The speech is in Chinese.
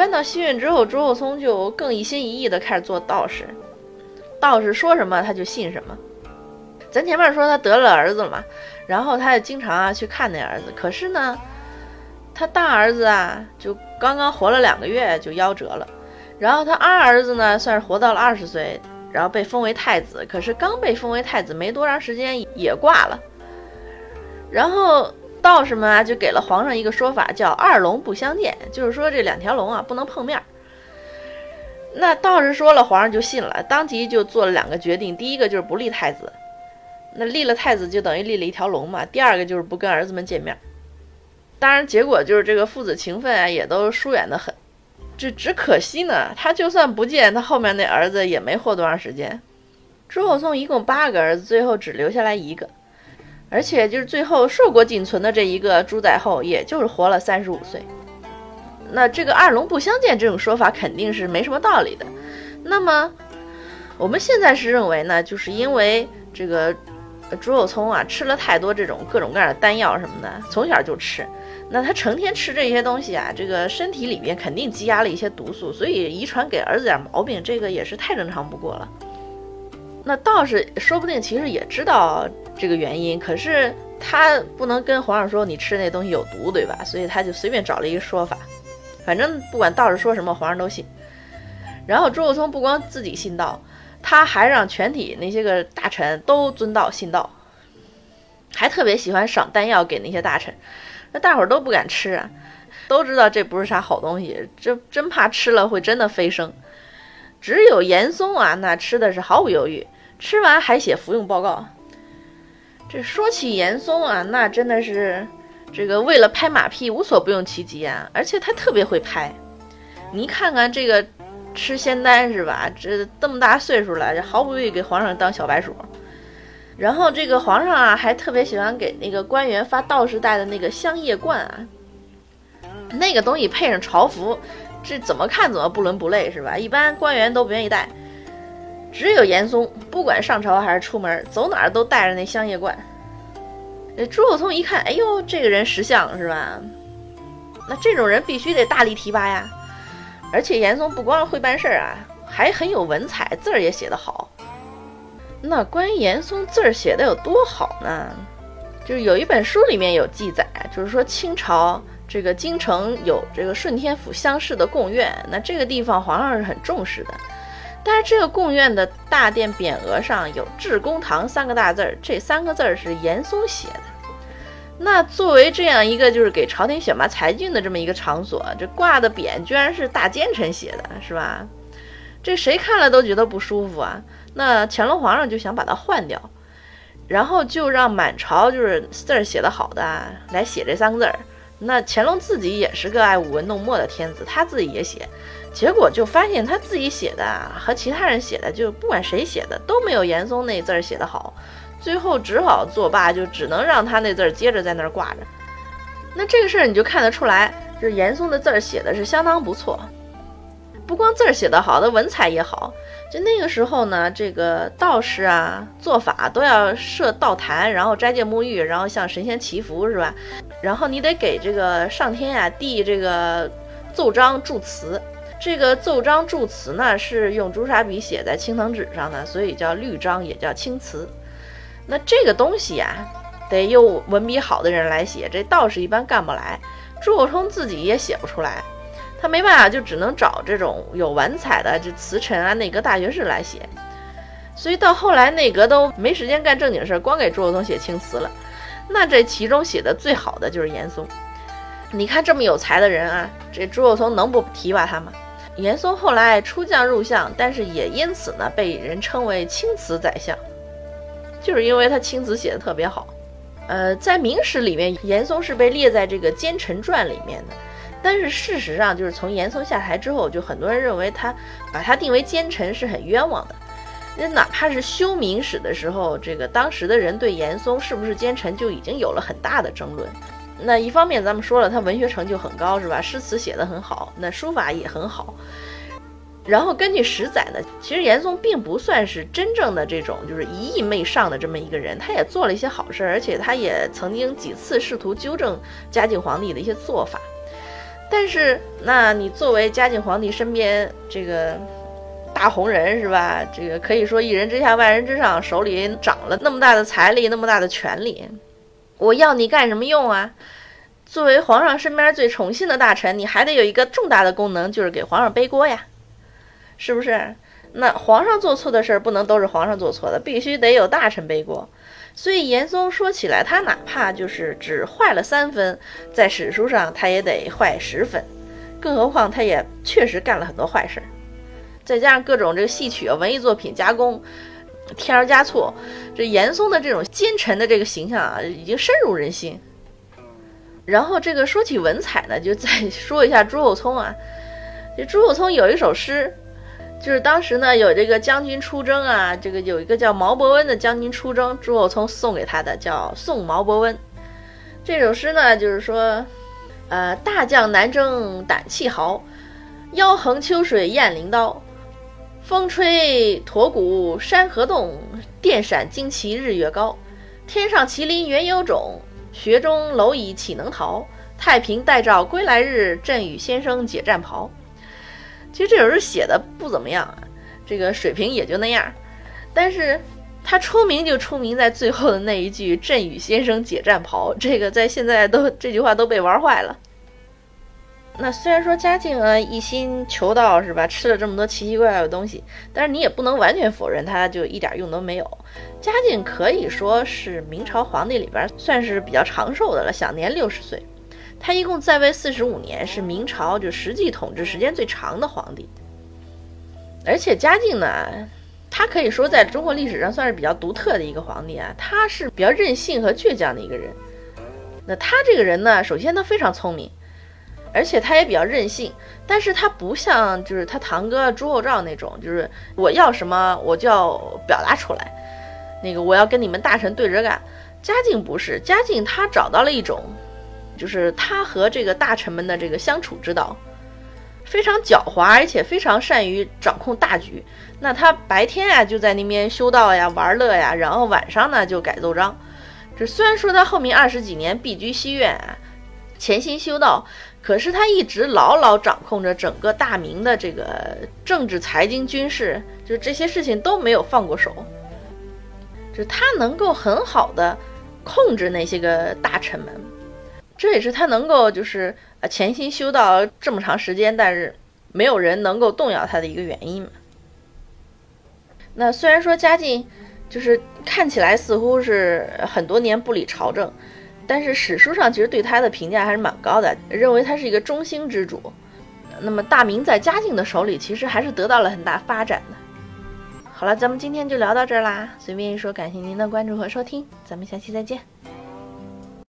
搬到西院之后，朱厚熜就更一心一意的开始做道士，道士说什么他就信什么。咱前面说他得了儿子了嘛，然后他也经常啊去看那儿子，可是呢，他大儿子啊就刚刚活了两个月就夭折了，然后他二儿子呢算是活到了二十岁，然后被封为太子，可是刚被封为太子没多长时间也挂了，然后道士们啊就给了皇上一个说法，叫二龙不相见，就是说这两条龙啊不能碰面。那道士说了，皇上就信了，当即就做了两个决定，第一个就是不立太子。那立了太子就等于立了一条龙嘛。第二个就是不跟儿子们见面，当然结果就是这个父子情分啊也都疏远的很。这只可惜呢，他就算不见，他后面那儿子也没活多长时间。朱厚熜一共八个儿子，最后只留下来一个，而且就是最后硕果仅存的这一个朱载后，也就是活了三十五岁。那这个二龙不相见这种说法肯定是没什么道理的。那么我们现在是认为呢，就是因为这个。朱厚熜啊，吃了太多这种各种各样的丹药什么的，从小就吃。那他成天吃这些东西啊，这个身体里面肯定积压了一些毒素，所以遗传给儿子点毛病，这个也是太正常不过了。那道士说不定其实也知道这个原因，可是他不能跟皇上说你吃那东西有毒，对吧？所以他就随便找了一个说法，反正不管道士说什么，皇上都信。然后朱厚熜不光自己信道。他还让全体那些个大臣都遵道信道，还特别喜欢赏丹药给那些大臣，那大伙儿都不敢吃啊，都知道这不是啥好东西，这真怕吃了会真的飞升。只有严嵩啊，那吃的是毫不犹豫，吃完还写服用报告。这说起严嵩啊，那真的是这个为了拍马屁无所不用其极啊，而且他特别会拍，你看看这个。吃仙丹是吧？这这么大岁数了，这毫不犹豫给皇上当小白鼠。然后这个皇上啊，还特别喜欢给那个官员发道士戴的那个香叶冠啊，那个东西配上朝服，这怎么看怎么不伦不类是吧？一般官员都不愿意戴，只有严嵩，不管上朝还是出门，走哪儿都带着那香叶冠。这朱厚熜一看，哎呦，这个人识相是吧？那这种人必须得大力提拔呀。而且严嵩不光会办事儿啊，还很有文采，字儿也写得好。那关于严嵩字儿写的有多好呢？就是有一本书里面有记载，就是说清朝这个京城有这个顺天府乡试的贡院，那这个地方皇上是很重视的。但是这个贡院的大殿匾额上有“至公堂”三个大字儿，这三个字儿是严嵩写的。那作为这样一个就是给朝廷选拔才俊的这么一个场所，这挂的匾居然是大奸臣写的，是吧？这谁看了都觉得不舒服啊。那乾隆皇上就想把它换掉，然后就让满朝就是字儿写的好的来写这三个字儿。那乾隆自己也是个爱舞文弄墨的天子，他自己也写，结果就发现他自己写的和其他人写的，就不管谁写的都没有严嵩那字儿写的好。最后只好作罢，就只能让他那字儿接着在那儿挂着。那这个事儿你就看得出来，这严嵩的字儿写的是相当不错，不光字儿写得好，他文采也好。就那个时候呢，这个道士啊做法都要设道坛，然后斋戒沐浴，然后向神仙祈福，是吧？然后你得给这个上天呀递这个奏章祝词。这个奏章祝词呢是用朱砂笔写在青藤纸上的，所以叫律章，也叫青词。那这个东西呀，得用文笔好的人来写，这道士一般干不来，朱厚熜自己也写不出来，他没办法，就只能找这种有文采的这词臣啊、内阁大学士来写。所以到后来内阁都没时间干正经事儿，光给朱厚熜写青词了。那这其中写的最好的就是严嵩。你看这么有才的人啊，这朱厚熜能不提拔他吗？严嵩后来出将入相，但是也因此呢被人称为青词宰相。就是因为他青词写的特别好，呃，在明史里面，严嵩是被列在这个奸臣传里面的。但是事实上，就是从严嵩下台之后，就很多人认为他把他定为奸臣是很冤枉的。那哪怕是修明史的时候，这个当时的人对严嵩是不是奸臣就已经有了很大的争论。那一方面，咱们说了，他文学成就很高，是吧？诗词写得很好，那书法也很好。然后根据史载呢，其实严嵩并不算是真正的这种就是一意媚上的这么一个人，他也做了一些好事，而且他也曾经几次试图纠正嘉靖皇帝的一些做法。但是，那你作为嘉靖皇帝身边这个大红人是吧？这个可以说一人之下万人之上，手里掌了那么大的财力，那么大的权力，我要你干什么用啊？作为皇上身边最宠信的大臣，你还得有一个重大的功能，就是给皇上背锅呀，是不是？那皇上做错的事儿不能都是皇上做错的，必须得有大臣背锅。所以严嵩说起来，他哪怕就是只坏了三分，在史书上他也得坏十分，更何况他也确实干了很多坏事儿，再加上各种这个戏曲啊、文艺作品加工，添油加醋，这严嵩的这种奸臣的这个形象啊，已经深入人心。然后这个说起文采呢，就再 说一下朱厚熜啊，这朱厚熜有一首诗。就是当时呢，有这个将军出征啊，这个有一个叫毛伯温的将军出征，朱厚熜送给他的叫《送毛伯温》。这首诗呢，就是说，呃，大将南征胆气豪，腰横秋水雁翎刀，风吹驼骨山河动，电闪旌旗日月高。天上麒麟原有种，雪中蝼蚁岂能逃？太平待诏归来日，阵雨先生解战袍。其实这首诗写的不怎么样啊，这个水平也就那样。但是他出名就出名在最后的那一句“振宇先生解战袍”，这个在现在都这句话都被玩坏了。那虽然说嘉靖啊一心求道是吧，吃了这么多奇奇怪怪的东西，但是你也不能完全否认他就一点用都没有。嘉靖可以说是明朝皇帝里边算是比较长寿的了，享年六十岁。他一共在位四十五年，是明朝就实际统治时间最长的皇帝。而且嘉靖呢，他可以说在中国历史上算是比较独特的一个皇帝啊。他是比较任性和倔强的一个人。那他这个人呢，首先他非常聪明，而且他也比较任性。但是他不像就是他堂哥朱厚照那种，就是我要什么我就要表达出来，那个我要跟你们大臣对着干。嘉靖不是，嘉靖他找到了一种。就是他和这个大臣们的这个相处之道非常狡猾，而且非常善于掌控大局。那他白天呀就在那边修道呀、玩乐呀，然后晚上呢就改奏章。这虽然说他后面二十几年避居西苑，潜心修道，可是他一直牢牢掌控着整个大明的这个政治、财经、军事，就这些事情都没有放过手。就他能够很好的控制那些个大臣们。这也是他能够就是呃潜心修道这么长时间，但是没有人能够动摇他的一个原因嘛。那虽然说嘉靖就是看起来似乎是很多年不理朝政，但是史书上其实对他的评价还是蛮高的，认为他是一个中兴之主。那么大明在嘉靖的手里其实还是得到了很大发展的。好了，咱们今天就聊到这儿啦。随便一说，感谢您的关注和收听，咱们下期再见。